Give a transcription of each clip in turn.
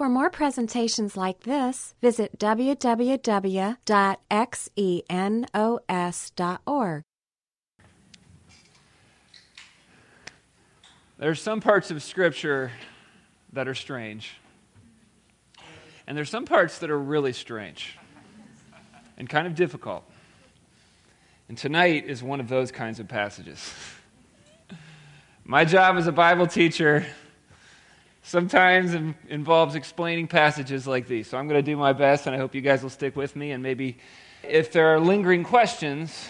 For more presentations like this, visit www.xenos.org. There are some parts of Scripture that are strange, and there's some parts that are really strange and kind of difficult. And tonight is one of those kinds of passages. My job as a Bible teacher sometimes involves explaining passages like these. So I'm going to do my best, and I hope you guys will stick with me. And maybe if there are lingering questions,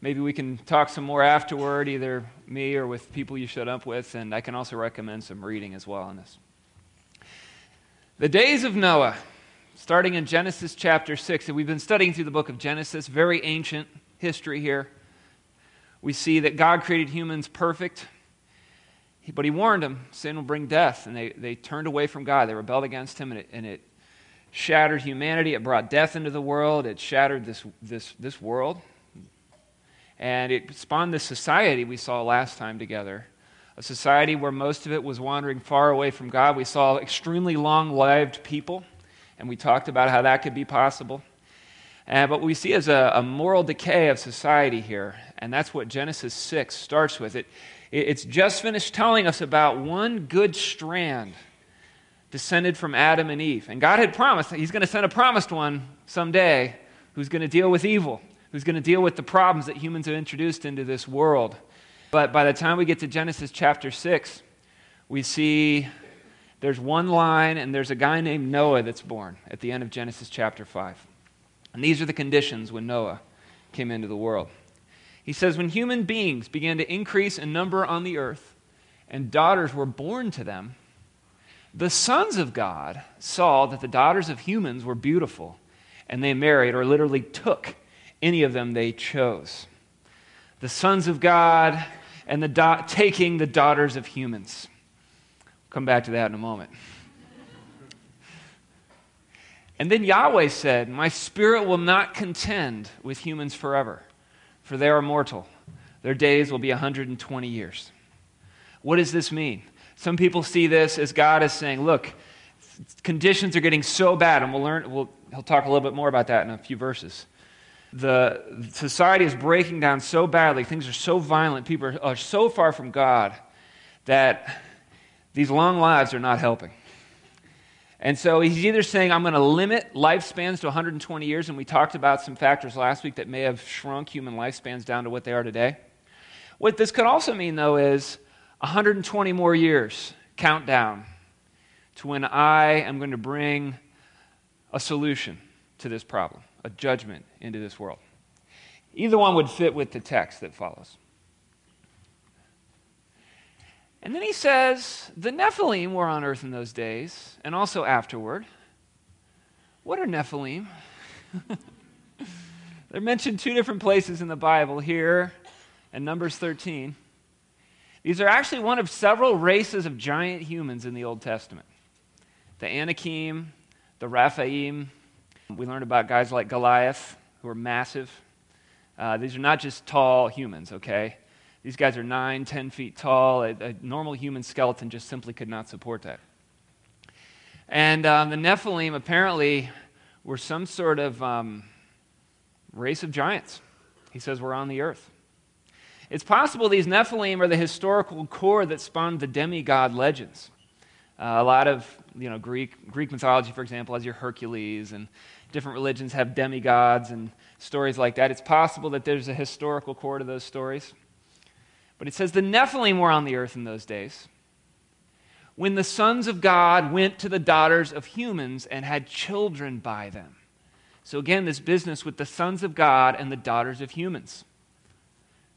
maybe we can talk some more afterward, either me or with people you showed up with. And I can also recommend some reading as well on this. The days of Noah, starting in Genesis chapter 6. And we've been studying through the book of Genesis, very ancient history here. We see that God created humans perfect but he warned them sin will bring death. And they, they turned away from God. They rebelled against him, and it, and it shattered humanity. It brought death into the world. It shattered this, this, this world. And it spawned this society we saw last time together a society where most of it was wandering far away from God. We saw extremely long lived people, and we talked about how that could be possible. Uh, but we see as a, a moral decay of society here, and that's what Genesis 6 starts with. It, it's just finished telling us about one good strand descended from Adam and Eve. And God had promised He's going to send a promised one someday who's going to deal with evil, who's going to deal with the problems that humans have introduced into this world. But by the time we get to Genesis chapter 6, we see there's one line and there's a guy named Noah that's born at the end of Genesis chapter 5. And these are the conditions when Noah came into the world. He says, When human beings began to increase in number on the earth, and daughters were born to them, the sons of God saw that the daughters of humans were beautiful, and they married, or literally took, any of them they chose. The sons of God and the da- taking the daughters of humans. Come back to that in a moment. And then Yahweh said, My spirit will not contend with humans forever for they are mortal. Their days will be 120 years. What does this mean? Some people see this as God is saying, look, conditions are getting so bad, and we'll learn, we'll, he'll talk a little bit more about that in a few verses. The society is breaking down so badly, things are so violent, people are, are so far from God that these long lives are not helping. And so he's either saying, I'm going to limit lifespans to 120 years, and we talked about some factors last week that may have shrunk human lifespans down to what they are today. What this could also mean, though, is 120 more years, countdown, to when I am going to bring a solution to this problem, a judgment into this world. Either one would fit with the text that follows. And then he says, the Nephilim were on earth in those days, and also afterward. What are Nephilim? They're mentioned two different places in the Bible here and Numbers 13. These are actually one of several races of giant humans in the Old Testament the Anakim, the Rephaim. We learned about guys like Goliath, who are massive. Uh, these are not just tall humans, okay? These guys are nine, ten feet tall. A, a normal human skeleton just simply could not support that. And um, the Nephilim apparently were some sort of um, race of giants. He says we're on the earth. It's possible these Nephilim are the historical core that spawned the demigod legends. Uh, a lot of you know, Greek, Greek mythology, for example, has your Hercules, and different religions have demigods and stories like that. It's possible that there's a historical core to those stories. But it says the Nephilim were on the earth in those days when the sons of God went to the daughters of humans and had children by them. So, again, this business with the sons of God and the daughters of humans.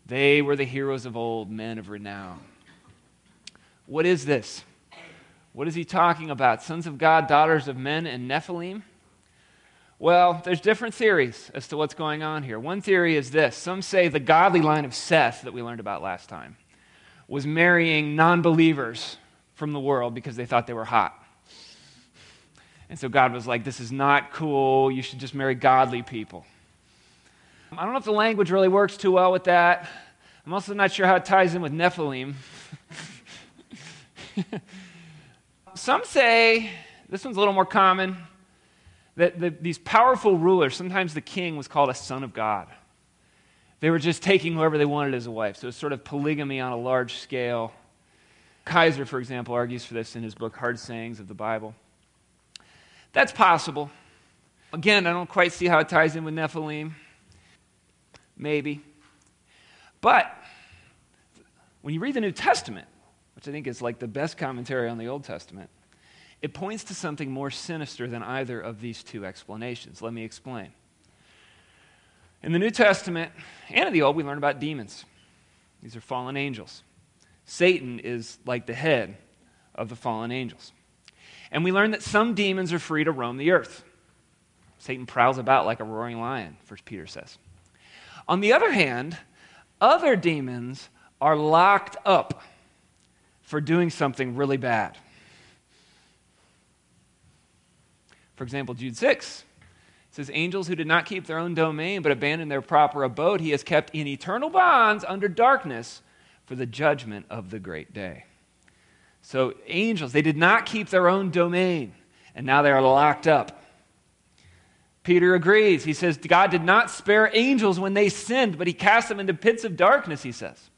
They were the heroes of old, men of renown. What is this? What is he talking about? Sons of God, daughters of men, and Nephilim? Well, there's different theories as to what's going on here. One theory is this some say the godly line of Seth that we learned about last time was marrying non believers from the world because they thought they were hot. And so God was like, This is not cool. You should just marry godly people. I don't know if the language really works too well with that. I'm also not sure how it ties in with Nephilim. Some say This one's a little more common. That the, these powerful rulers, sometimes the king was called a son of God. They were just taking whoever they wanted as a wife. So it's sort of polygamy on a large scale. Kaiser, for example, argues for this in his book, Hard Sayings of the Bible. That's possible. Again, I don't quite see how it ties in with Nephilim. Maybe. But when you read the New Testament, which I think is like the best commentary on the Old Testament, it points to something more sinister than either of these two explanations. Let me explain. In the New Testament and in the Old, we learn about demons. These are fallen angels. Satan is like the head of the fallen angels. And we learn that some demons are free to roam the earth. Satan prowls about like a roaring lion, First Peter says. On the other hand, other demons are locked up for doing something really bad. For example, Jude 6 says, Angels who did not keep their own domain but abandoned their proper abode, he has kept in eternal bonds under darkness for the judgment of the great day. So, angels, they did not keep their own domain, and now they are locked up. Peter agrees. He says, God did not spare angels when they sinned, but he cast them into pits of darkness, he says.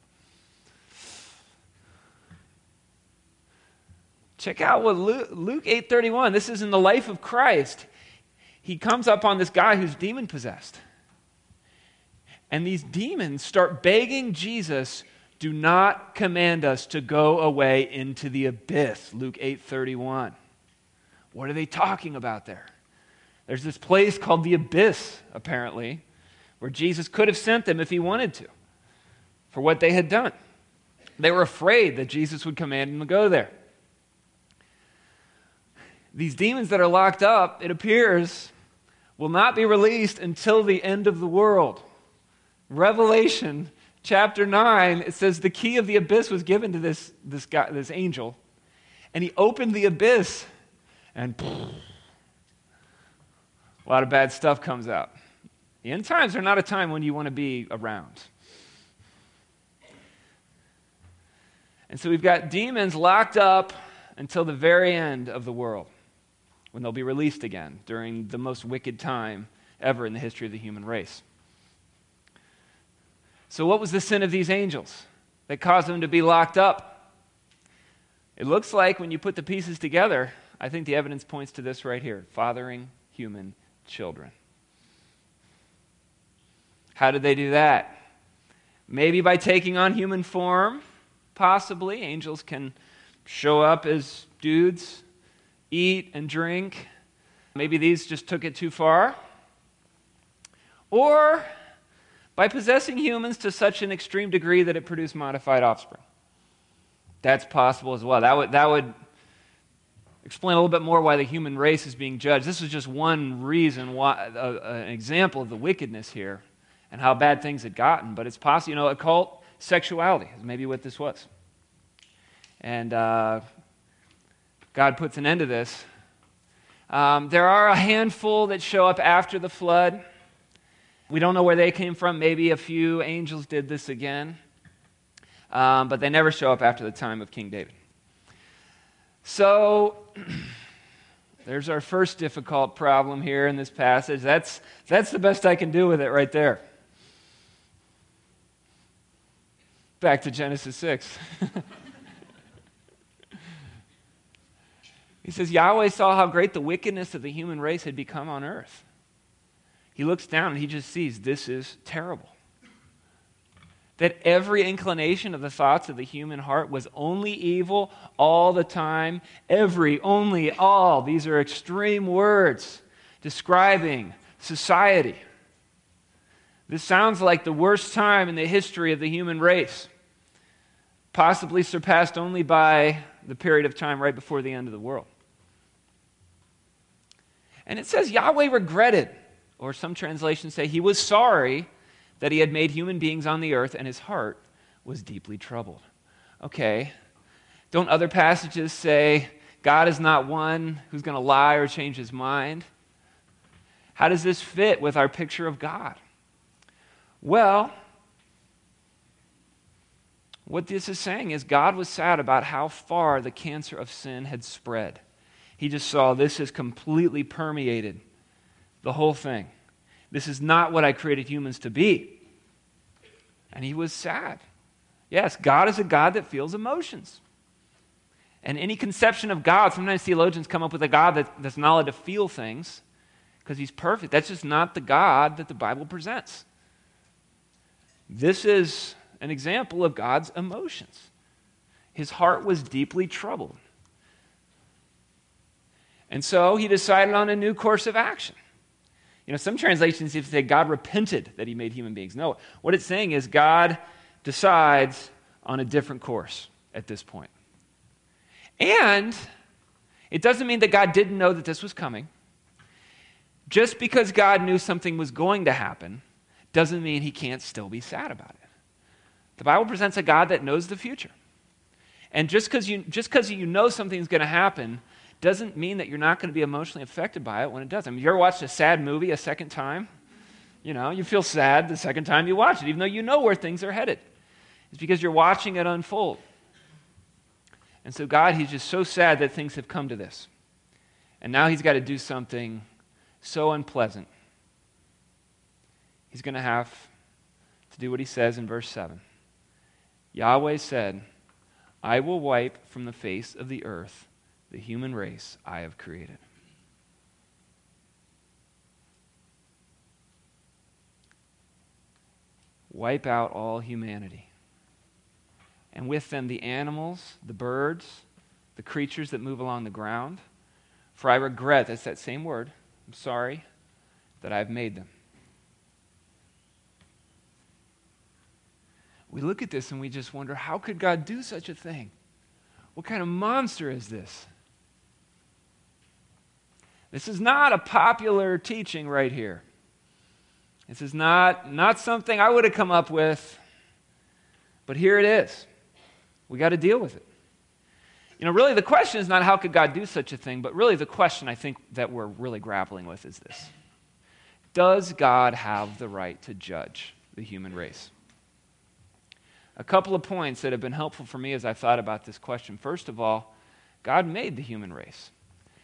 Check out what Luke, Luke 8:31. This is in the life of Christ. He comes up on this guy who's demon possessed. And these demons start begging Jesus, "Do not command us to go away into the abyss." Luke 8:31. What are they talking about there? There's this place called the abyss, apparently, where Jesus could have sent them if he wanted to for what they had done. They were afraid that Jesus would command them to go there. These demons that are locked up, it appears, will not be released until the end of the world. Revelation chapter 9, it says the key of the abyss was given to this, this, guy, this angel, and he opened the abyss, and a lot of bad stuff comes out. The end times are not a time when you want to be around. And so we've got demons locked up until the very end of the world, when they'll be released again during the most wicked time ever in the history of the human race. So, what was the sin of these angels that caused them to be locked up? It looks like when you put the pieces together, I think the evidence points to this right here fathering human children. How did they do that? Maybe by taking on human form, possibly. Angels can show up as dudes, eat and drink. Maybe these just took it too far. Or by possessing humans to such an extreme degree that it produced modified offspring. That's possible as well. That would, that would explain a little bit more why the human race is being judged. This is just one reason why, uh, an example of the wickedness here and how bad things had gotten. But it's possible, you know, occult sexuality is maybe what this was. And uh, God puts an end to this. Um, there are a handful that show up after the flood. We don't know where they came from. Maybe a few angels did this again. Um, but they never show up after the time of King David. So, there's our first difficult problem here in this passage. That's, that's the best I can do with it right there. Back to Genesis 6. he says, Yahweh saw how great the wickedness of the human race had become on earth. He looks down and he just sees this is terrible that every inclination of the thoughts of the human heart was only evil all the time. Every, only, all. These are extreme words describing society. This sounds like the worst time in the history of the human race, possibly surpassed only by the period of time right before the end of the world. And it says Yahweh regretted, or some translations say he was sorry that he had made human beings on the earth and his heart was deeply troubled. Okay, don't other passages say God is not one who's going to lie or change his mind? How does this fit with our picture of God? Well, what this is saying is God was sad about how far the cancer of sin had spread. He just saw this has completely permeated the whole thing. This is not what I created humans to be. And he was sad. Yes, God is a God that feels emotions. And any conception of God, sometimes theologians come up with a God that, that's not allowed to feel things because he's perfect. That's just not the God that the Bible presents. This is an example of God's emotions. His heart was deeply troubled. And so he decided on a new course of action. You know, some translations even say God repented that he made human beings. No, what it's saying is God decides on a different course at this point. And it doesn't mean that God didn't know that this was coming. Just because God knew something was going to happen doesn't mean he can't still be sad about it. The Bible presents a God that knows the future. And just because you, just you know something's going to happen doesn't mean that you're not going to be emotionally affected by it when it does. I mean, you ever watched a sad movie a second time? You know, you feel sad the second time you watch it, even though you know where things are headed. It's because you're watching it unfold. And so, God, He's just so sad that things have come to this. And now He's got to do something so unpleasant. He's going to have to do what He says in verse 7. Yahweh said, I will wipe from the face of the earth the human race I have created. Wipe out all humanity and with them the animals, the birds, the creatures that move along the ground. For I regret, that's that same word, I'm sorry that I've made them. We look at this and we just wonder how could God do such a thing? What kind of monster is this? This is not a popular teaching right here. This is not, not something I would have come up with, but here it is. We got to deal with it. You know, really, the question is not how could God do such a thing, but really the question I think that we're really grappling with is this Does God have the right to judge the human race? A couple of points that have been helpful for me as I've thought about this question. First of all, God made the human race.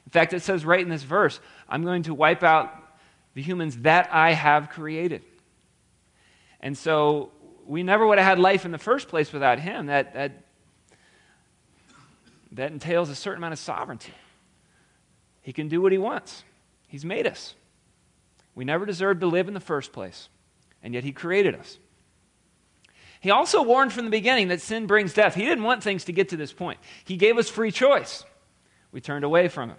In fact, it says right in this verse, I'm going to wipe out the humans that I have created. And so we never would have had life in the first place without him. That, that that entails a certain amount of sovereignty. He can do what he wants. He's made us. We never deserved to live in the first place, and yet he created us. He also warned from the beginning that sin brings death. He didn't want things to get to this point. He gave us free choice. We turned away from him.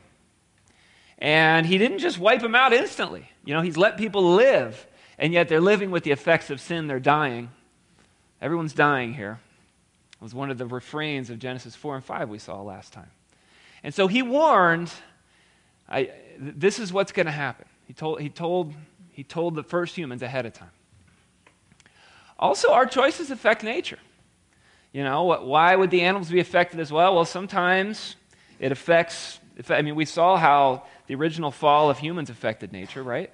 And he didn't just wipe them out instantly. You know, he's let people live, and yet they're living with the effects of sin. They're dying. Everyone's dying here It was one of the refrains of Genesis 4 and 5 we saw last time. And so he warned, I, this is what's going to happen. He told, he, told, he told the first humans ahead of time. Also, our choices affect nature. You know, why would the animals be affected as well? Well, sometimes it affects, I mean, we saw how the original fall of humans affected nature, right?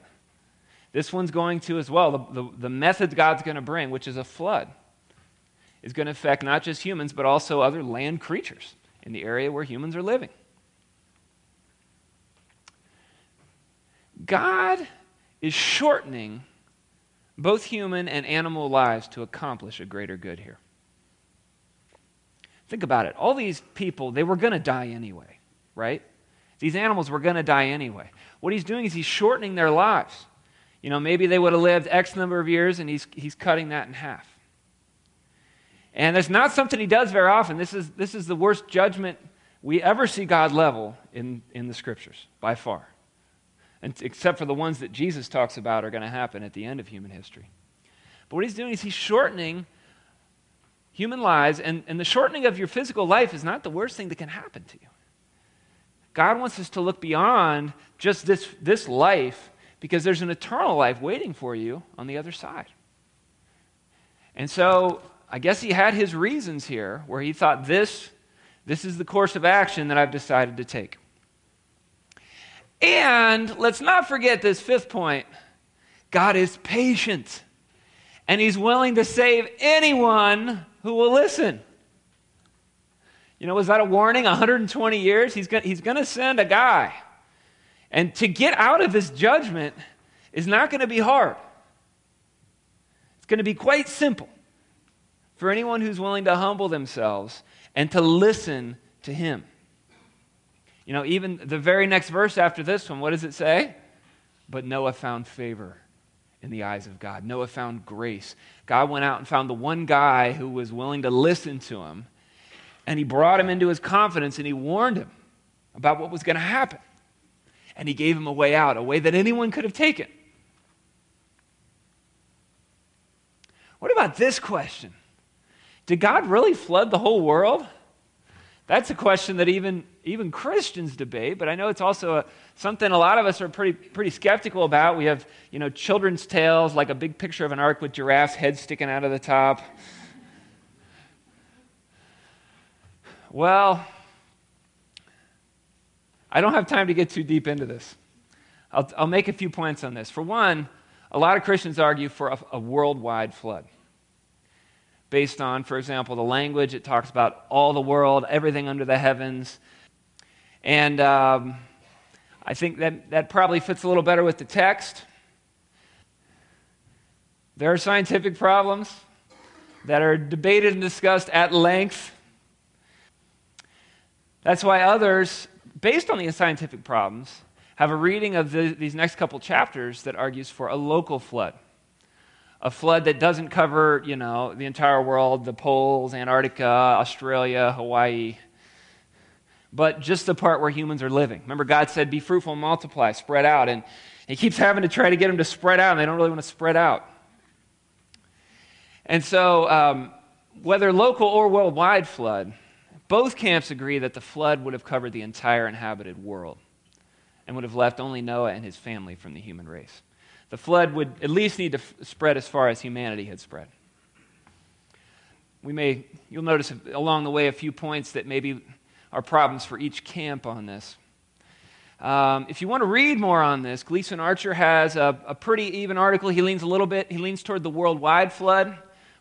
This one's going to as well. The, the, the method God's going to bring, which is a flood is going to affect not just humans, but also other land creatures in the area where humans are living. God is shortening both human and animal lives to accomplish a greater good here. Think about it. All these people, they were going to die anyway, right? These animals were going to die anyway. What he's doing is he's shortening their lives. You know, maybe they would have lived X number of years, and he's, he's cutting that in half. And it's not something he does very often. This is, this is the worst judgment we ever see God level in, in the scriptures, by far. And, except for the ones that Jesus talks about are going to happen at the end of human history. But what he's doing is he's shortening human lives, and, and the shortening of your physical life is not the worst thing that can happen to you. God wants us to look beyond just this, this life because there's an eternal life waiting for you on the other side. And so I guess he had his reasons here where he thought this, this is the course of action that I've decided to take. And let's not forget this fifth point God is patient, and he's willing to save anyone who will listen. You know, was that a warning? 120 years? He's going he's to send a guy. And to get out of this judgment is not going to be hard. It's going to be quite simple for anyone who's willing to humble themselves and to listen to him. You know, even the very next verse after this one, what does it say? But Noah found favor in the eyes of God. Noah found grace. God went out and found the one guy who was willing to listen to him, and he brought him into his confidence and he warned him about what was going to happen. And he gave him a way out, a way that anyone could have taken. What about this question? Did God really flood the whole world? That's a question that even, even Christians debate, but I know it's also a, something a lot of us are pretty, pretty skeptical about. We have, you know, children's tales, like a big picture of an ark with giraffes' heads sticking out of the top. Well, I don't have time to get too deep into this. I'll, I'll make a few points on this. For one, a lot of Christians argue for a, a worldwide flood based on, for example, the language. It talks about all the world, everything under the heavens. And um, I think that, that probably fits a little better with the text. There are scientific problems that are debated and discussed at length. That's why others, based on these scientific problems, have a reading of the, these next couple chapters that argues for a local flood a flood that doesn't cover, you know, the entire world, the poles, Antarctica, Australia, Hawaii, but just the part where humans are living. Remember, God said, be fruitful and multiply, spread out. And he keeps having to try to get them to spread out, and they don't really want to spread out. And so, um, whether local or worldwide flood, both camps agree that the flood would have covered the entire inhabited world and would have left only Noah and his family from the human race the flood would at least need to f- spread as far as humanity had spread. We may, you'll notice along the way a few points that maybe are problems for each camp on this. Um, if you want to read more on this, Gleason Archer has a, a, pretty even article. He leans a little bit, he leans toward the worldwide flood,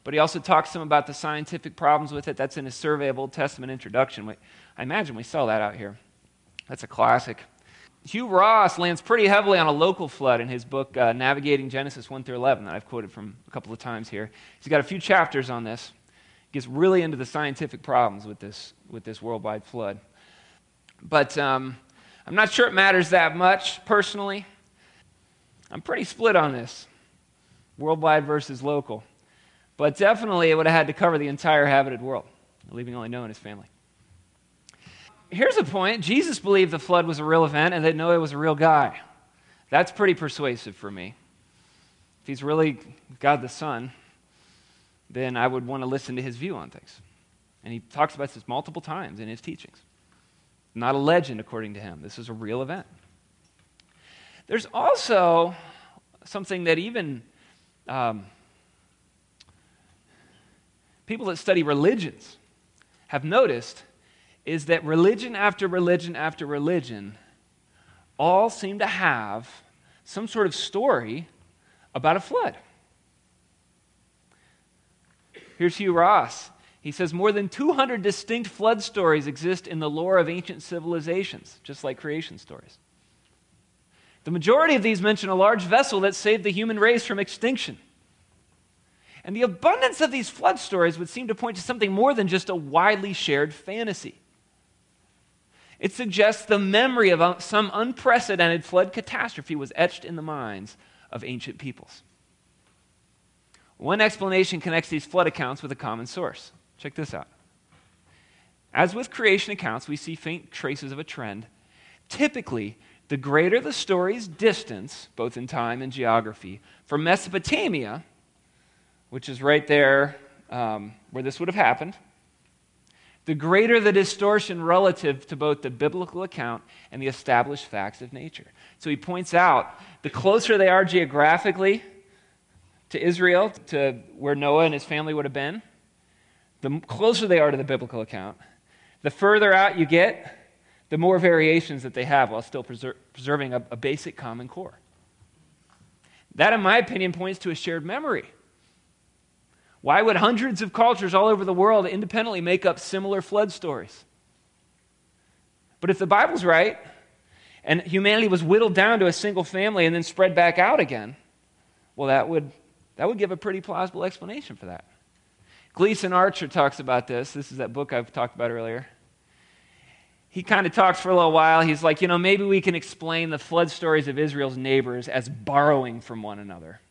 but he also talks some about the scientific problems with it. That's in his Survey of Old Testament introduction. I imagine we sell that out here. That's a classic. Hugh Ross lands pretty heavily on a local flood in his book, uh, Navigating Genesis 1 through 11, that I've quoted from a couple of times here. He's got a few chapters on this. He gets really into the scientific problems with this, with this worldwide flood. But um, I'm not sure it matters that much personally. I'm pretty split on this worldwide versus local. But definitely, it would have had to cover the entire habited world, leaving only Noah and his family here's the point Jesus believed the flood was a real event and that Noah was a real guy. That's pretty persuasive for me. If he's really God the Son, then I would want to listen to his view on things. And he talks about this multiple times in his teachings. Not a legend, according to him. This is a real event. There's also something that even um, people that study religions have noticed is that religion after religion after religion all seem to have some sort of story about a flood. Here's Hugh Ross. He says more than 200 distinct flood stories exist in the lore of ancient civilizations, just like creation stories. The majority of these mention a large vessel that saved the human race from extinction. And the abundance of these flood stories would seem to point to something more than just a widely shared fantasy. It suggests the memory of uh, some unprecedented flood catastrophe was etched in the minds of ancient peoples. One explanation connects these flood accounts with a common source. Check this out. As with creation accounts, we see faint traces of a trend. Typically, the greater the story's distance, both in time and geography, from Mesopotamia, which is right there um, where this would have happened, the greater the distortion relative to both the biblical account and the established facts of nature. So he points out the closer they are geographically to Israel, to where Noah and his family would have been, the closer they are to the biblical account, the further out you get, the more variations that they have while still preser- preserving a, a basic common core. That, in my opinion, points to a shared memory. Why would hundreds of cultures all over the world independently make up similar flood stories? But if the Bible's right, and humanity was whittled down to a single family and then spread back out again, well, that would, that would give a pretty plausible explanation for that. Gleason Archer talks about this. This is that book I've talked about earlier. He kind of talks for a little while. He's like, you know, maybe we can explain the flood stories of Israel's neighbors as borrowing from one another.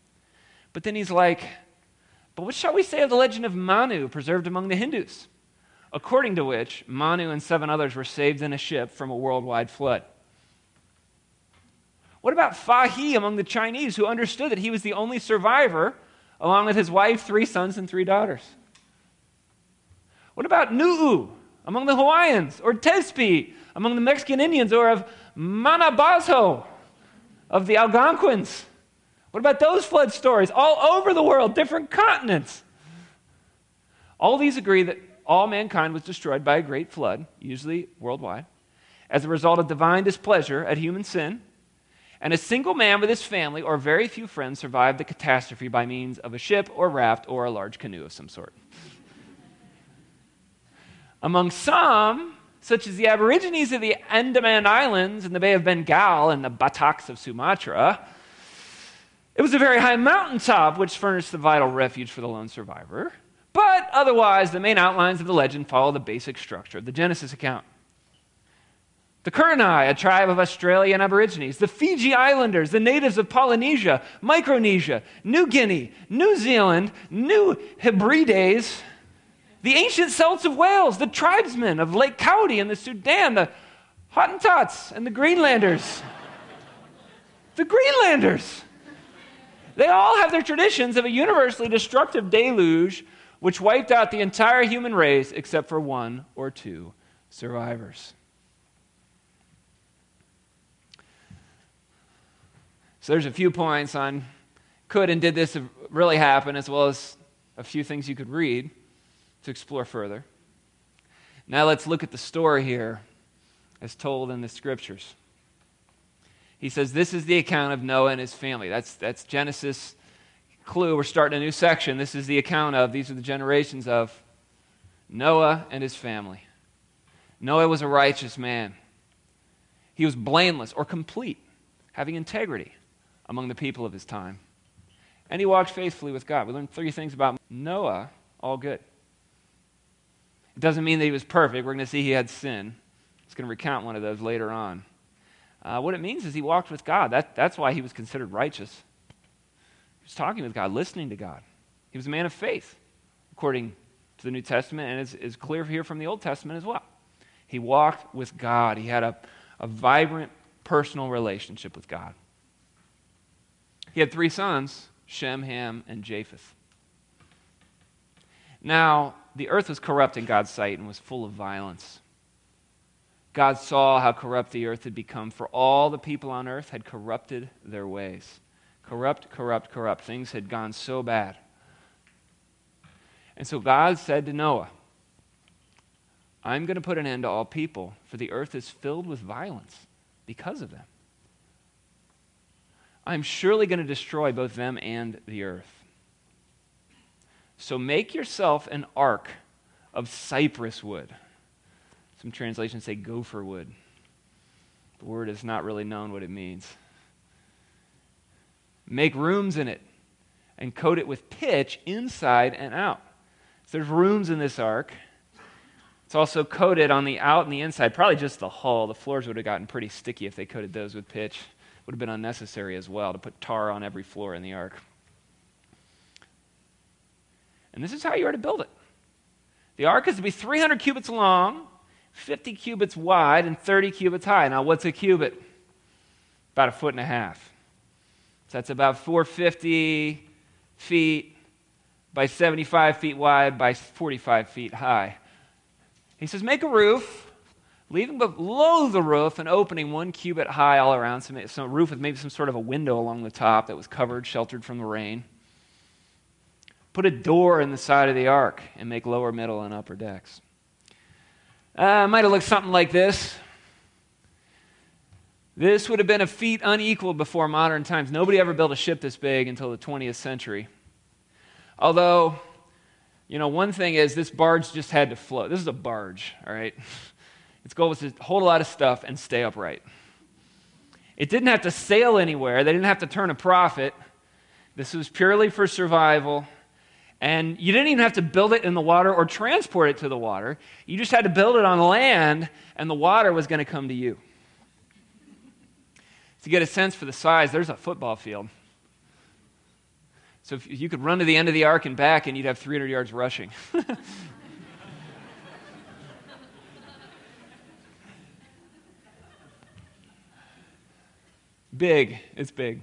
But then he's like, but what shall we say of the legend of Manu preserved among the Hindus? According to which, Manu and seven others were saved in a ship from a worldwide flood. What about Fahi among the Chinese who understood that he was the only survivor, along with his wife, three sons, and three daughters? What about Nu'u among the Hawaiians, or Tezpi among the Mexican Indians, or of Manabozho of the Algonquins? What about those flood stories all over the world, different continents? All these agree that all mankind was destroyed by a great flood, usually worldwide, as a result of divine displeasure at human sin. And a single man with his family or very few friends survived the catastrophe by means of a ship or raft or a large canoe of some sort. Among some, such as the Aborigines of the Andaman Islands and the Bay of Bengal and the Bataks of Sumatra, it was a very high mountaintop which furnished the vital refuge for the lone survivor. But otherwise, the main outlines of the legend follow the basic structure of the Genesis account. The Kurnai, a tribe of Australian Aborigines, the Fiji Islanders, the natives of Polynesia, Micronesia, New Guinea, New Zealand, New Hebrides, the ancient Celts of Wales, the tribesmen of Lake County in the Sudan, the Hottentots and the Greenlanders. the Greenlanders. They all have their traditions of a universally destructive deluge which wiped out the entire human race except for one or two survivors. So there's a few points on could and did this really happen, as well as a few things you could read to explore further. Now let's look at the story here as told in the scriptures. He says, This is the account of Noah and his family. That's, that's Genesis clue. We're starting a new section. This is the account of, these are the generations of Noah and his family. Noah was a righteous man. He was blameless or complete, having integrity among the people of his time. And he walked faithfully with God. We learned three things about Noah, all good. It doesn't mean that he was perfect. We're going to see he had sin. He's going to recount one of those later on. Uh, what it means is he walked with God. That, that's why he was considered righteous. He was talking with God, listening to God. He was a man of faith, according to the New Testament, and it's, it's clear here from the Old Testament as well. He walked with God, he had a, a vibrant personal relationship with God. He had three sons Shem, Ham, and Japheth. Now, the earth was corrupt in God's sight and was full of violence. God saw how corrupt the earth had become, for all the people on earth had corrupted their ways. Corrupt, corrupt, corrupt. Things had gone so bad. And so God said to Noah, I'm going to put an end to all people, for the earth is filled with violence because of them. I'm surely going to destroy both them and the earth. So make yourself an ark of cypress wood. Some translations say gopher wood. The word is not really known what it means. Make rooms in it and coat it with pitch inside and out. So there's rooms in this ark. It's also coated on the out and the inside, probably just the hull. The floors would have gotten pretty sticky if they coated those with pitch. Would have been unnecessary as well to put tar on every floor in the ark. And this is how you are to build it. The ark is to be 300 cubits long, 50 cubits wide, and 30 cubits high. Now, what's a cubit? About a foot and a half. So that's about 450 feet by 75 feet wide by 45 feet high. He says, make a roof, leaving below the roof an opening one cubit high all around, so some roof with maybe some sort of a window along the top that was covered, sheltered from the rain. Put a door in the side of the ark and make lower, middle, and upper decks. Uh, might have looked something like this. This would have been a feat unequaled before modern times. Nobody ever built a ship this big until the 20th century. Although, you know, one thing is this barge just had to float. This is a barge, all right? Its goal was to hold a lot of stuff and stay upright. It didn't have to sail anywhere, they didn't have to turn a profit. This was purely for survival. And you didn't even have to build it in the water or transport it to the water. You just had to build it on land, and the water was going to come to you. To get a sense for the size, there's a football field. So if you could run to the end of the ark and back, and you'd have 300 yards rushing. big. It's big.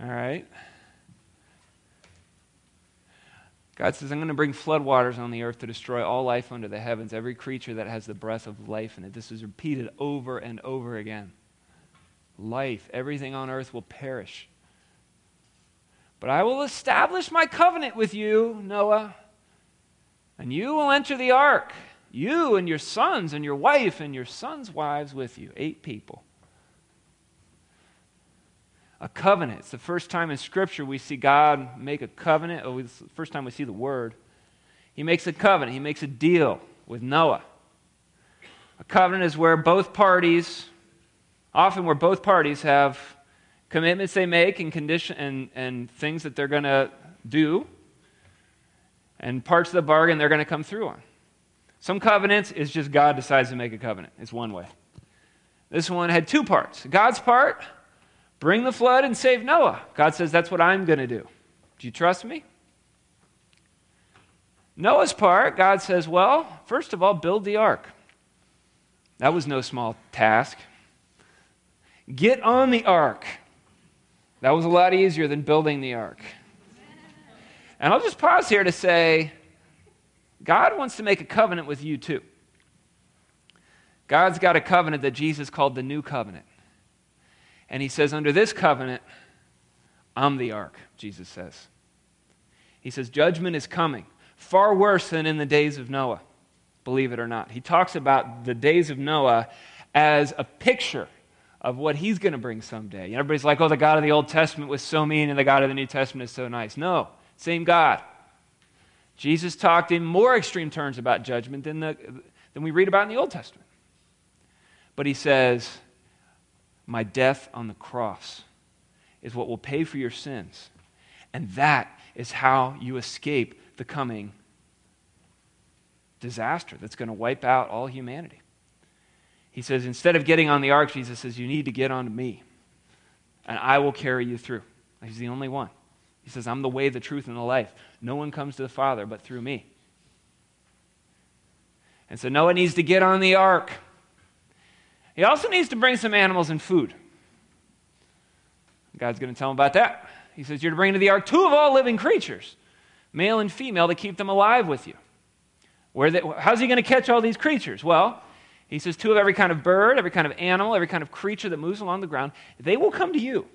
All right. God says, I'm going to bring floodwaters on the earth to destroy all life under the heavens, every creature that has the breath of life in it. This is repeated over and over again. Life, everything on earth will perish. But I will establish my covenant with you, Noah, and you will enter the ark, you and your sons and your wife and your sons' wives with you. Eight people a covenant. It's the first time in Scripture we see God make a covenant. It's the first time we see the word. He makes a covenant, he makes a deal with Noah. A covenant is where both parties, often where both parties have commitments they make and condition and, and things that they're going to do, and parts of the bargain they're going to come through on. Some covenants is just God decides to make a covenant. It's one way. This one had two parts. God's part Bring the flood and save Noah. God says, That's what I'm going to do. Do you trust me? Noah's part, God says, Well, first of all, build the ark. That was no small task. Get on the ark. That was a lot easier than building the ark. And I'll just pause here to say God wants to make a covenant with you too. God's got a covenant that Jesus called the new covenant. And he says, Under this covenant, I'm the ark, Jesus says. He says, Judgment is coming, far worse than in the days of Noah, believe it or not. He talks about the days of Noah as a picture of what he's going to bring someday. Everybody's like, oh, the God of the Old Testament was so mean and the God of the New Testament is so nice. No, same God. Jesus talked in more extreme terms about judgment than, the, than we read about in the Old Testament. But he says, my death on the cross is what will pay for your sins. And that is how you escape the coming disaster that's going to wipe out all humanity. He says, instead of getting on the ark, Jesus says, you need to get onto me, and I will carry you through. He's the only one. He says, I'm the way, the truth, and the life. No one comes to the Father but through me. And so Noah needs to get on the ark. He also needs to bring some animals and food. God's going to tell him about that. He says, You're to bring into the ark two of all living creatures, male and female, to keep them alive with you. Where they, how's he going to catch all these creatures? Well, he says, Two of every kind of bird, every kind of animal, every kind of creature that moves along the ground, they will come to you.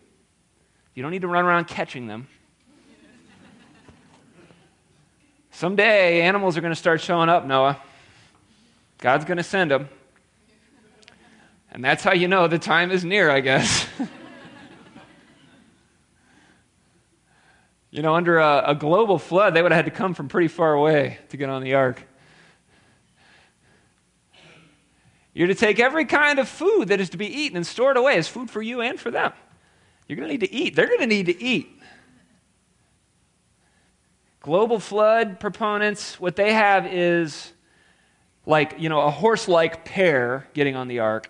You don't need to run around catching them. Someday, animals are going to start showing up, Noah. God's going to send them. And that's how you know the time is near, I guess. you know, under a, a, global flood, they would have had to come from pretty far away to get on the ark. You're to take every kind of food that is to be eaten and stored away as food for you and for them. You're going to need to eat. They're going to need to eat. Global flood proponents, what they have is like, you know, a horse like pair getting on the ark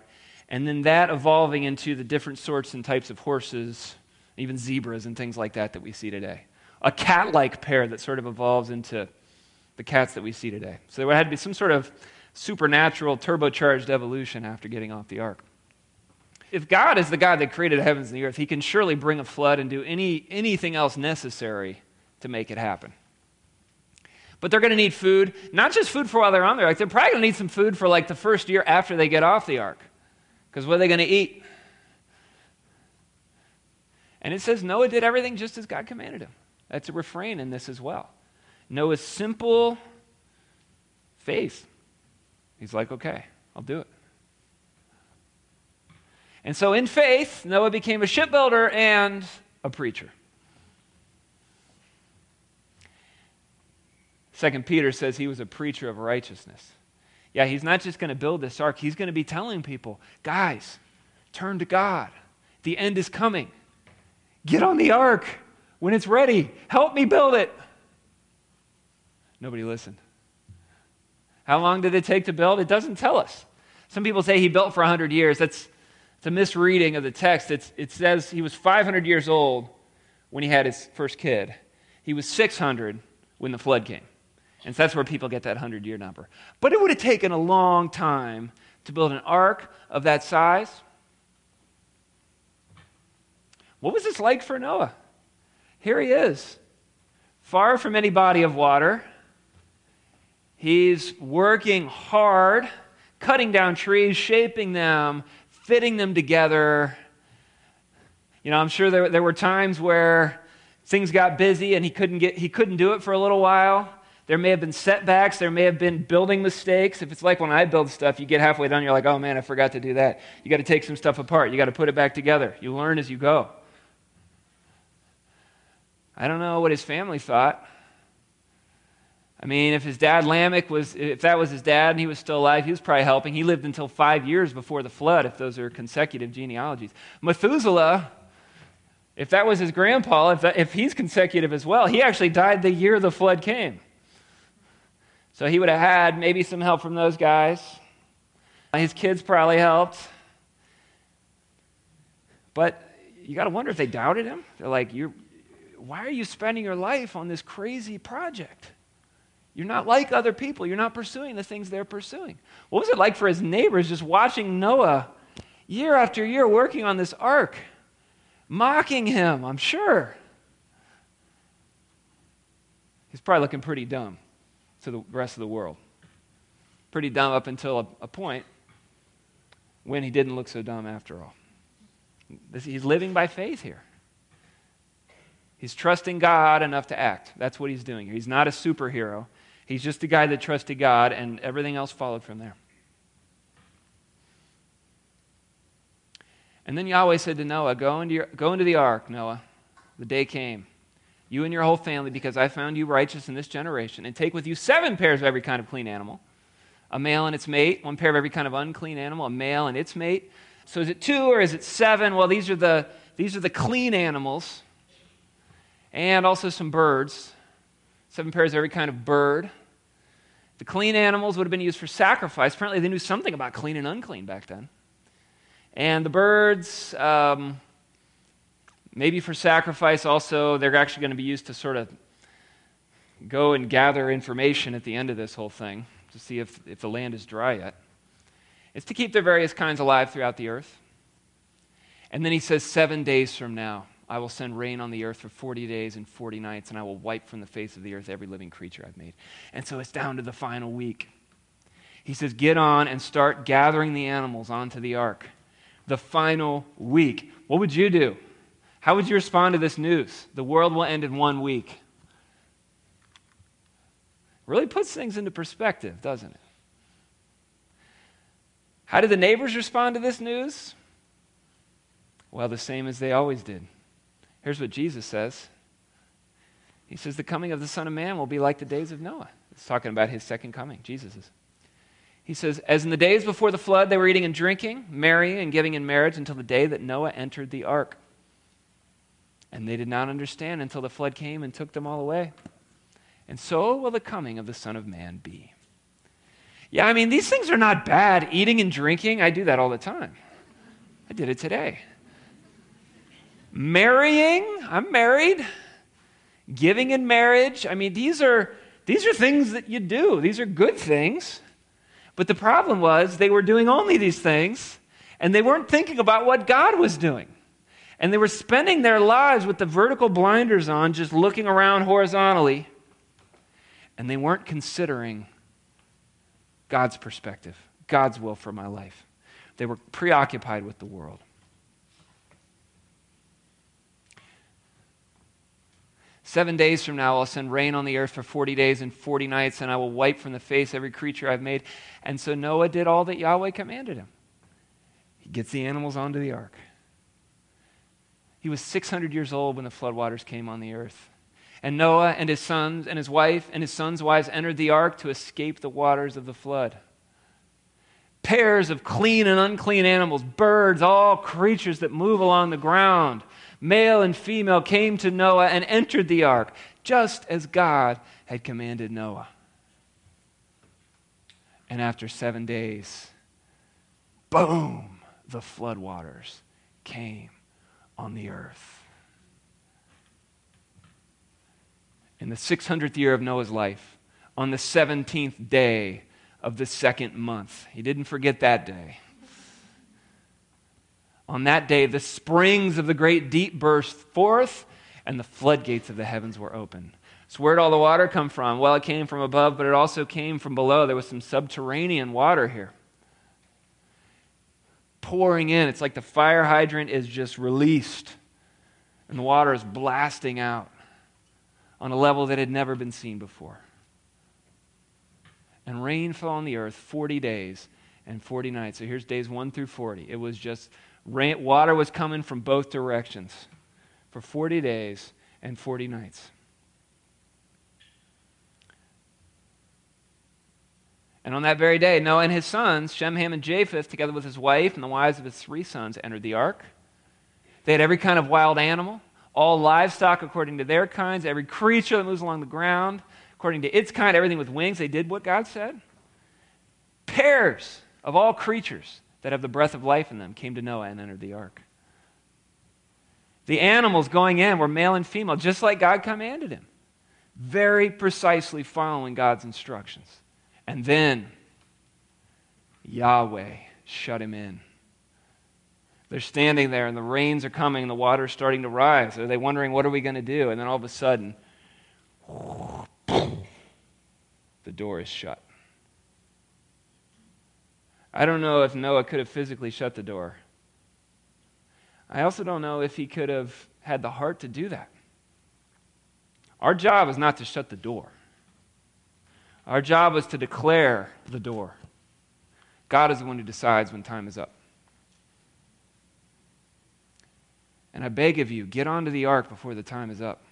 and then that evolving into the different sorts and types of horses, even zebras and things like that that we see today. A cat like pair that sort of evolves into the cats that we see today. So there had to be some sort of supernatural turbocharged evolution after getting off the ark. If God is the God that created the heavens and the earth, he can surely bring a flood and do any, anything else necessary to make it happen. But they're going to need food, not just food for while they're on the ark, they're probably going to need some food for like the first year after they get off the ark. Because what are they going to eat? And it says Noah did everything just as God commanded him. That's a refrain in this as well. Noah's simple faith. He's like, okay, I'll do it. And so, in faith, Noah became a shipbuilder and a preacher. Second Peter says he was a preacher of righteousness. Yeah, he's not just going to build this ark, he's going to be telling people, guys, turn to God. The end is coming. Get on the ark when it's ready. Help me build it. Nobody listened. How long did it take to build? It doesn't tell us. Some people say he built for 100 years. That's, a misreading of the text. It's, it says he was 500 years old when he had his first kid. He was 600 when the flood came. And so that's where people get that 100 year number. But it would have taken a long time to build an ark of that size. What was this like for Noah? Here he is, far from any body of water. He's working hard, cutting down trees, shaping them, fitting them together. You know, I'm sure there, there were times where things got busy and he couldn't, get, he couldn't do it for a little while. There may have been setbacks. There may have been building mistakes. If it's like when I build stuff, you get halfway done, you're like, oh man, I forgot to do that. You got to take some stuff apart. You got to put it back together. You learn as you go. I don't know what his family thought. I mean, if his dad Lamech was, if that was his dad and he was still alive, he was probably helping. He lived until five years before the flood, if those are consecutive genealogies. Methuselah, if that was his grandpa, if, that, if he's consecutive as well, he actually died the year the flood came. So he would have had maybe some help from those guys. His kids probably helped. But you got to wonder if they doubted him. They're like, You're, why are you spending your life on this crazy project? You're not like other people. You're not pursuing the things they're pursuing. What was it like for his neighbors just watching Noah year after year working on this ark, mocking him, I'm sure? He's probably looking pretty dumb to the rest of the world. Pretty dumb up until a, a point when he didn't look so dumb after all. This, he's living by faith here. He's trusting God enough to act. That's what he's doing. Here. He's not a superhero. He's just a guy that trusted God, and everything else followed from there. And then Yahweh said to Noah, Go into, your, go into the ark, Noah. The day came. You and your whole family, because I found you righteous in this generation. And take with you seven pairs of every kind of clean animal a male and its mate, one pair of every kind of unclean animal, a male and its mate. So is it two or is it seven? Well, these are the, these are the clean animals. And also some birds. Seven pairs of every kind of bird. The clean animals would have been used for sacrifice. Apparently, they knew something about clean and unclean back then. And the birds, um, maybe for sacrifice also, they're actually going to be used to sort of go and gather information at the end of this whole thing to see if, if the land is dry yet. It's to keep their various kinds alive throughout the earth. And then he says, Seven days from now, I will send rain on the earth for 40 days and 40 nights, and I will wipe from the face of the earth every living creature I've made. And so it's down to the final week. He says, Get on and start gathering the animals onto the ark. The final week. What would you do? How would you respond to this news? The world will end in one week. Really puts things into perspective, doesn't it? How did the neighbors respond to this news? Well, the same as they always did. Here's what Jesus says He says, The coming of the Son of Man will be like the days of Noah. It's talking about his second coming, Jesus' He says, As in the days before the flood, they were eating and drinking, marrying and giving in marriage until the day that Noah entered the ark. And they did not understand until the flood came and took them all away. And so will the coming of the Son of Man be. Yeah, I mean, these things are not bad. Eating and drinking, I do that all the time. I did it today. Marrying, I'm married. Giving in marriage, I mean, these are, these are things that you do. These are good things. But the problem was they were doing only these things, and they weren't thinking about what God was doing. And they were spending their lives with the vertical blinders on, just looking around horizontally, and they weren't considering God's perspective, God's will for my life. They were preoccupied with the world. Seven days from now, I'll send rain on the earth for 40 days and 40 nights, and I will wipe from the face every creature I've made. And so Noah did all that Yahweh commanded him. He gets the animals onto the ark. He was 600 years old when the floodwaters came on the earth. And Noah and his sons and his wife and his sons' wives entered the ark to escape the waters of the flood. Pairs of clean and unclean animals, birds, all creatures that move along the ground, male and female, came to Noah and entered the ark, just as God had commanded Noah. And after seven days, boom, the floodwaters came on the earth. in the 600th year of Noah's life, on the 17th day of the second month. He didn't forget that day. On that day, the springs of the great deep burst forth, and the floodgates of the heavens were open. So, where did all the water come from? Well, it came from above, but it also came from below. There was some subterranean water here pouring in. It's like the fire hydrant is just released, and the water is blasting out on a level that had never been seen before. And rain fell on the earth 40 days and 40 nights. So here's days 1 through 40. It was just rain, water was coming from both directions for 40 days and 40 nights. And on that very day, Noah and his sons, Shem, Ham, and Japheth, together with his wife and the wives of his three sons, entered the ark. They had every kind of wild animal all livestock according to their kinds, every creature that moves along the ground according to its kind, everything with wings. They did what God said. Pairs of all creatures that have the breath of life in them came to Noah and entered the ark. The animals going in were male and female, just like God commanded him, very precisely following God's instructions. And then Yahweh shut him in. They're standing there and the rains are coming and the water's starting to rise. Are they wondering, what are we going to do? And then all of a sudden, the door is shut. I don't know if Noah could have physically shut the door. I also don't know if he could have had the heart to do that. Our job is not to shut the door. Our job is to declare the door. God is the one who decides when time is up. And I beg of you, get onto the ark before the time is up.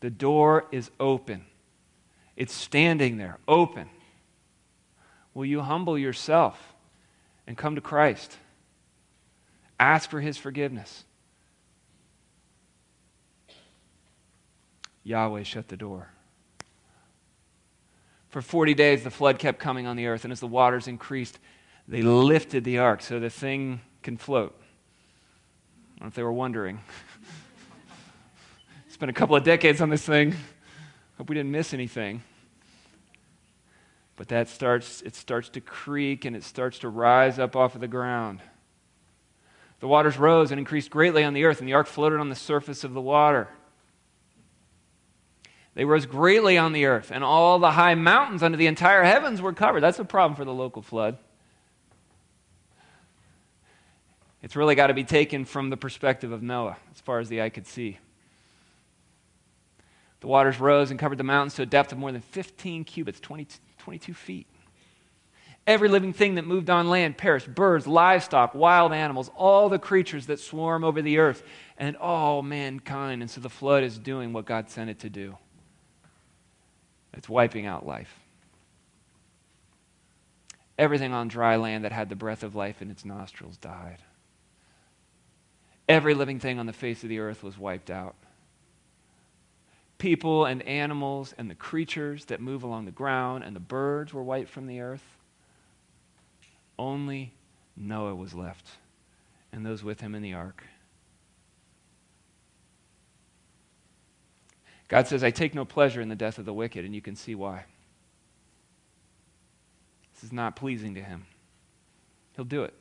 The door is open, it's standing there, open. Will you humble yourself and come to Christ? Ask for his forgiveness. Yahweh shut the door. For 40 days, the flood kept coming on the earth, and as the waters increased, they lifted the ark so the thing can float. I don't know if they were wondering. it's been a couple of decades on this thing. Hope we didn't miss anything. But that starts, it starts to creak and it starts to rise up off of the ground. The waters rose and increased greatly on the earth, and the ark floated on the surface of the water. They rose greatly on the earth, and all the high mountains under the entire heavens were covered. That's a problem for the local flood. It's really got to be taken from the perspective of Noah, as far as the eye could see. The waters rose and covered the mountains to a depth of more than 15 cubits, 20, 22 feet. Every living thing that moved on land perished birds, livestock, wild animals, all the creatures that swarm over the earth, and all mankind. And so the flood is doing what God sent it to do it's wiping out life. Everything on dry land that had the breath of life in its nostrils died. Every living thing on the face of the earth was wiped out. People and animals and the creatures that move along the ground and the birds were wiped from the earth. Only Noah was left and those with him in the ark. God says, I take no pleasure in the death of the wicked, and you can see why. This is not pleasing to him. He'll do it.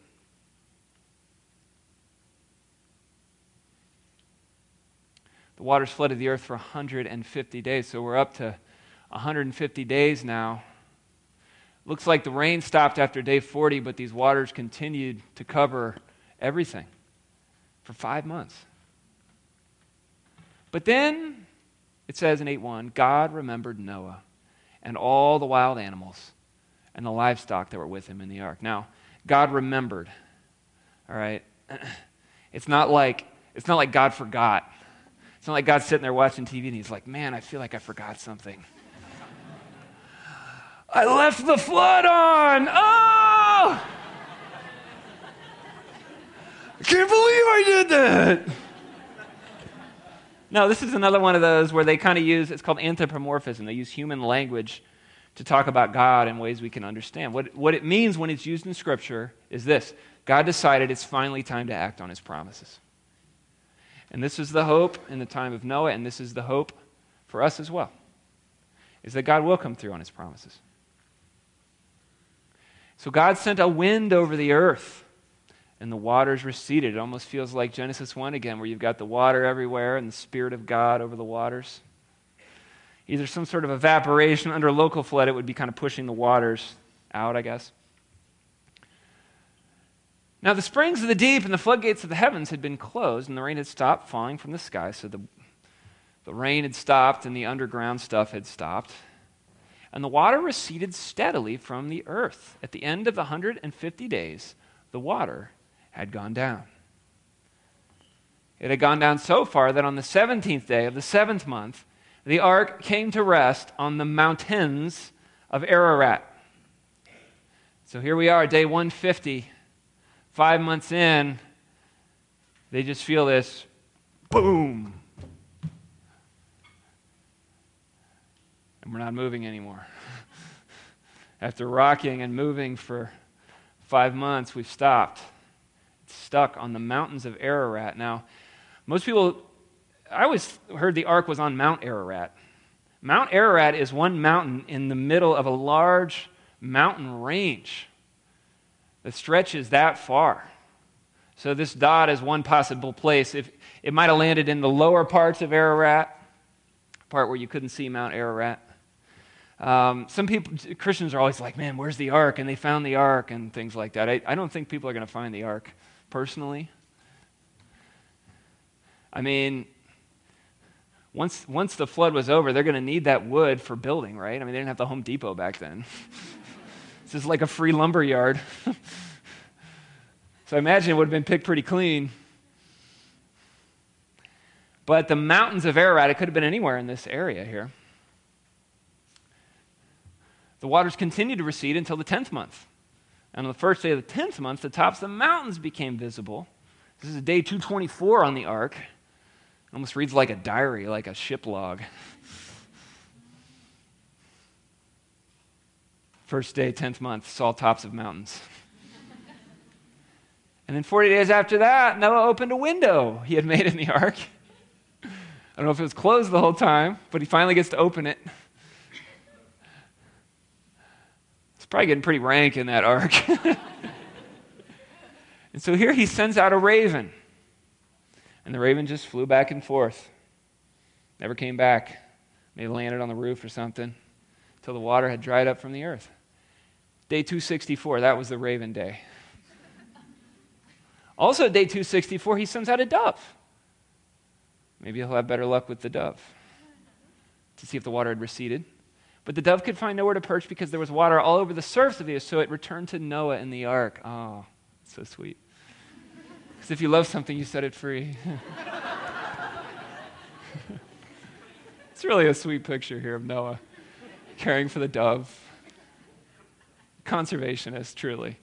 The waters flooded the earth for 150 days. So we're up to 150 days now. Looks like the rain stopped after day 40, but these waters continued to cover everything for five months. But then it says in 8:1, God remembered Noah and all the wild animals and the livestock that were with him in the ark. Now, God remembered. All right? It's not like it's not like God forgot. It's not like God's sitting there watching TV and he's like, man, I feel like I forgot something. I left the flood on. Oh! I can't believe I did that. No, this is another one of those where they kind of use, it's called anthropomorphism. They use human language to talk about God in ways we can understand. What, what it means when it's used in Scripture is this God decided it's finally time to act on his promises. And this is the hope in the time of Noah, and this is the hope for us as well, is that God will come through on his promises. So God sent a wind over the earth, and the waters receded. It almost feels like Genesis 1 again, where you've got the water everywhere and the Spirit of God over the waters. Either some sort of evaporation under a local flood, it would be kind of pushing the waters out, I guess. Now, the springs of the deep and the floodgates of the heavens had been closed, and the rain had stopped falling from the sky. So the, the rain had stopped, and the underground stuff had stopped. And the water receded steadily from the earth. At the end of the 150 days, the water had gone down. It had gone down so far that on the 17th day of the seventh month, the ark came to rest on the mountains of Ararat. So here we are, day 150. Five months in, they just feel this boom. And we're not moving anymore. After rocking and moving for five months, we've stopped. Stuck on the mountains of Ararat. Now, most people I always heard the ark was on Mount Ararat. Mount Ararat is one mountain in the middle of a large mountain range that stretches that far. So this dot is one possible place. If it might have landed in the lower parts of Ararat, part where you couldn't see Mount Ararat. Um, some people, Christians are always like, man, where's the ark? And they found the ark and things like that. I, I don't think people are going to find the ark personally. I mean, once, once the flood was over, they're going to need that wood for building, right? I mean, they didn't have the Home Depot back then. this is like a free lumber yard. so I imagine it would have been picked pretty clean. But the mountains of Ararat, it could have been anywhere in this area here. The waters continued to recede until the 10th month. And on the first day of the 10th month, the tops of the mountains became visible. This is day 224 on the ark almost reads like a diary, like a ship log. First day, 10th month, saw tops of mountains. and then 40 days after that, Noah opened a window he had made in the ark. I don't know if it was closed the whole time, but he finally gets to open it. It's probably getting pretty rank in that ark. and so here he sends out a raven. And the raven just flew back and forth. Never came back. Maybe landed on the roof or something until the water had dried up from the earth. Day 264, that was the raven day. also, day 264, he sends out a dove. Maybe he'll have better luck with the dove to see if the water had receded. But the dove could find nowhere to perch because there was water all over the surface of the earth, so it returned to Noah in the ark. Oh, so sweet. Because if you love something, you set it free. it's really a sweet picture here of Noah caring for the dove. Conservationist, truly.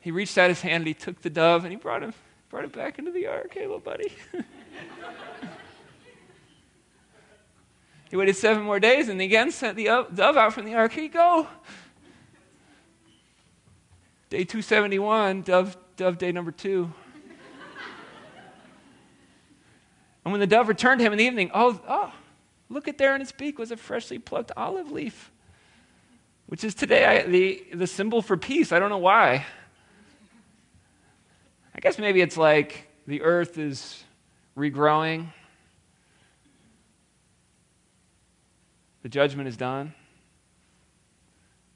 He reached out his hand and he took the dove and he brought him brought it back into the ark. Hey, little buddy. he waited seven more days and again sent the dove out from the ark. Here you go. Day 271, dove, dove day number two. and when the dove returned to him in the evening, oh, oh, look at there in its beak was a freshly plucked olive leaf, which is today I, the, the symbol for peace. I don't know why. I guess maybe it's like the earth is regrowing, the judgment is done.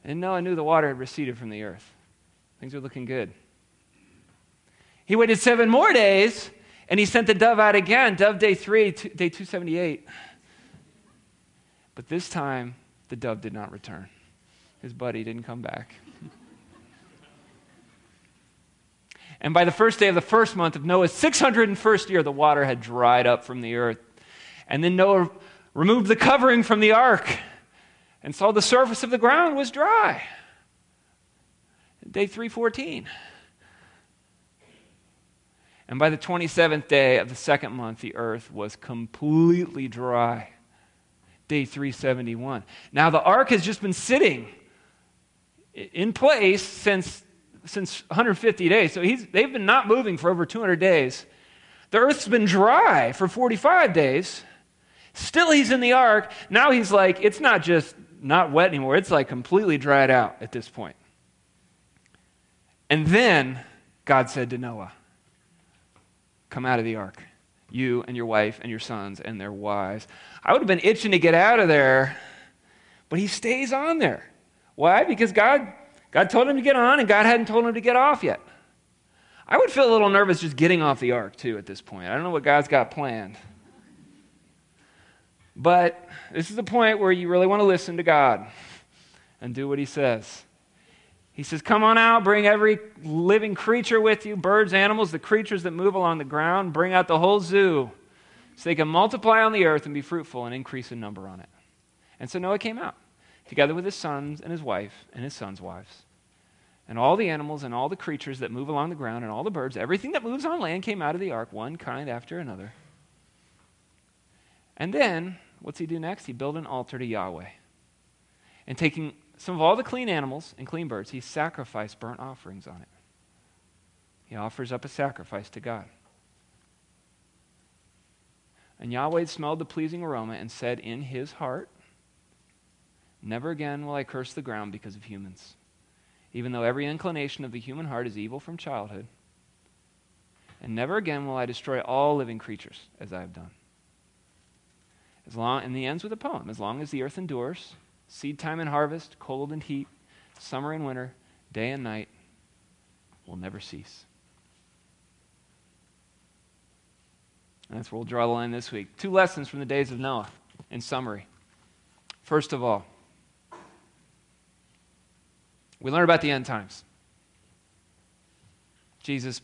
And Noah knew the water had receded from the earth. Things are looking good. He waited seven more days and he sent the dove out again, dove day three, day 278. But this time, the dove did not return. His buddy didn't come back. And by the first day of the first month of Noah's 601st year, the water had dried up from the earth. And then Noah removed the covering from the ark and saw the surface of the ground was dry. Day 314. And by the 27th day of the second month, the earth was completely dry. Day 371. Now, the ark has just been sitting in place since, since 150 days. So he's, they've been not moving for over 200 days. The earth's been dry for 45 days. Still, he's in the ark. Now he's like, it's not just not wet anymore, it's like completely dried out at this point. And then God said to Noah, Come out of the ark, you and your wife and your sons and their wives. I would have been itching to get out of there, but he stays on there. Why? Because God, God told him to get on, and God hadn't told him to get off yet. I would feel a little nervous just getting off the ark, too, at this point. I don't know what God's got planned. But this is the point where you really want to listen to God and do what he says. He says, Come on out, bring every living creature with you birds, animals, the creatures that move along the ground. Bring out the whole zoo so they can multiply on the earth and be fruitful and increase in number on it. And so Noah came out, together with his sons and his wife and his sons' wives. And all the animals and all the creatures that move along the ground and all the birds, everything that moves on land came out of the ark, one kind after another. And then, what's he do next? He built an altar to Yahweh. And taking some of all the clean animals and clean birds, he sacrificed burnt offerings on it. He offers up a sacrifice to God. And Yahweh smelled the pleasing aroma and said in his heart, Never again will I curse the ground because of humans, even though every inclination of the human heart is evil from childhood. And never again will I destroy all living creatures as I have done. As long, and he ends with a poem. As long as the earth endures, Seed time and harvest, cold and heat, summer and winter, day and night will never cease. And that's where we'll draw the line this week. Two lessons from the days of Noah in summary. First of all, we learn about the end times. Jesus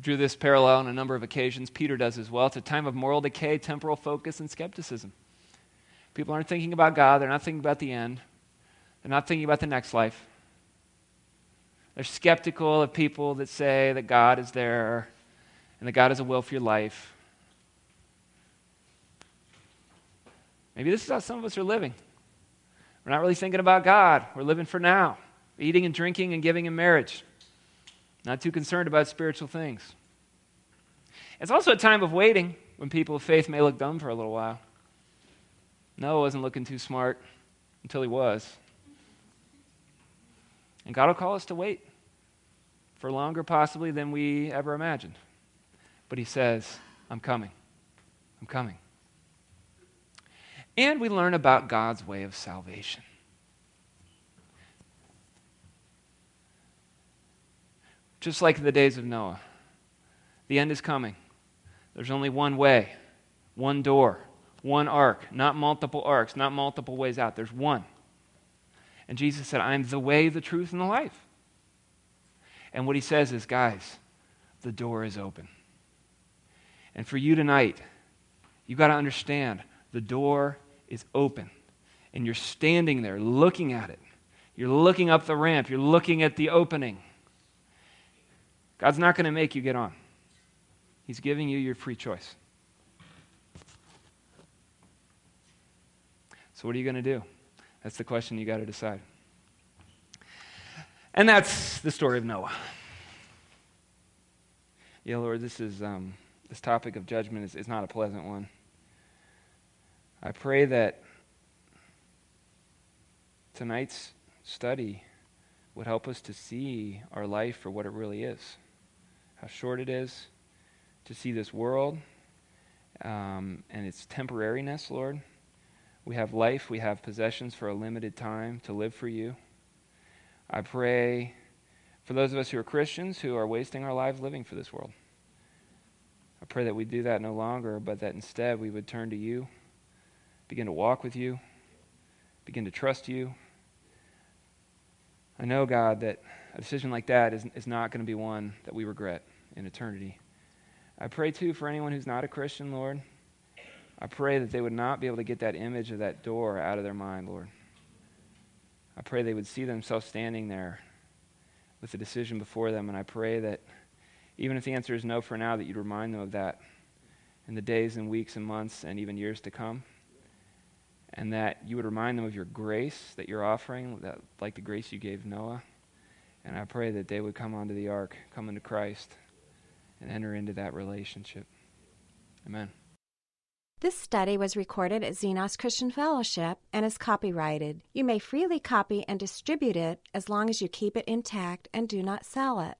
drew this parallel on a number of occasions. Peter does as well. It's a time of moral decay, temporal focus, and skepticism. People aren't thinking about God, they're not thinking about the end, they're not thinking about the next life. They're skeptical of people that say that God is there and that God has a will for your life. Maybe this is how some of us are living. We're not really thinking about God. We're living for now, eating and drinking and giving in marriage. Not too concerned about spiritual things. It's also a time of waiting when people of faith may look dumb for a little while. Noah wasn't looking too smart until he was. And God will call us to wait for longer, possibly, than we ever imagined. But He says, I'm coming. I'm coming. And we learn about God's way of salvation. Just like in the days of Noah, the end is coming. There's only one way, one door one ark, not multiple arks, not multiple ways out. There's one. And Jesus said, I'm the way, the truth, and the life. And what he says is, guys, the door is open. And for you tonight, you've got to understand the door is open. And you're standing there looking at it. You're looking up the ramp. You're looking at the opening. God's not going to make you get on, He's giving you your free choice. So, what are you going to do? That's the question you got to decide. And that's the story of Noah. Yeah, Lord, this is um, this topic of judgment is, is not a pleasant one. I pray that tonight's study would help us to see our life for what it really is, how short it is, to see this world um, and its temporariness, Lord we have life, we have possessions for a limited time to live for you. I pray for those of us who are Christians who are wasting our lives living for this world. I pray that we do that no longer, but that instead we would turn to you, begin to walk with you, begin to trust you. I know, God, that a decision like that is, is not going to be one that we regret. In eternity. I pray too for anyone who's not a Christian, Lord. I pray that they would not be able to get that image of that door out of their mind, Lord. I pray they would see themselves standing there with the decision before them, and I pray that even if the answer is no for now, that you'd remind them of that in the days and weeks and months and even years to come. And that you would remind them of your grace that you're offering, that, like the grace you gave Noah. And I pray that they would come onto the ark, come into Christ, and enter into that relationship. Amen. This study was recorded at Xenos Christian Fellowship and is copyrighted. You may freely copy and distribute it as long as you keep it intact and do not sell it.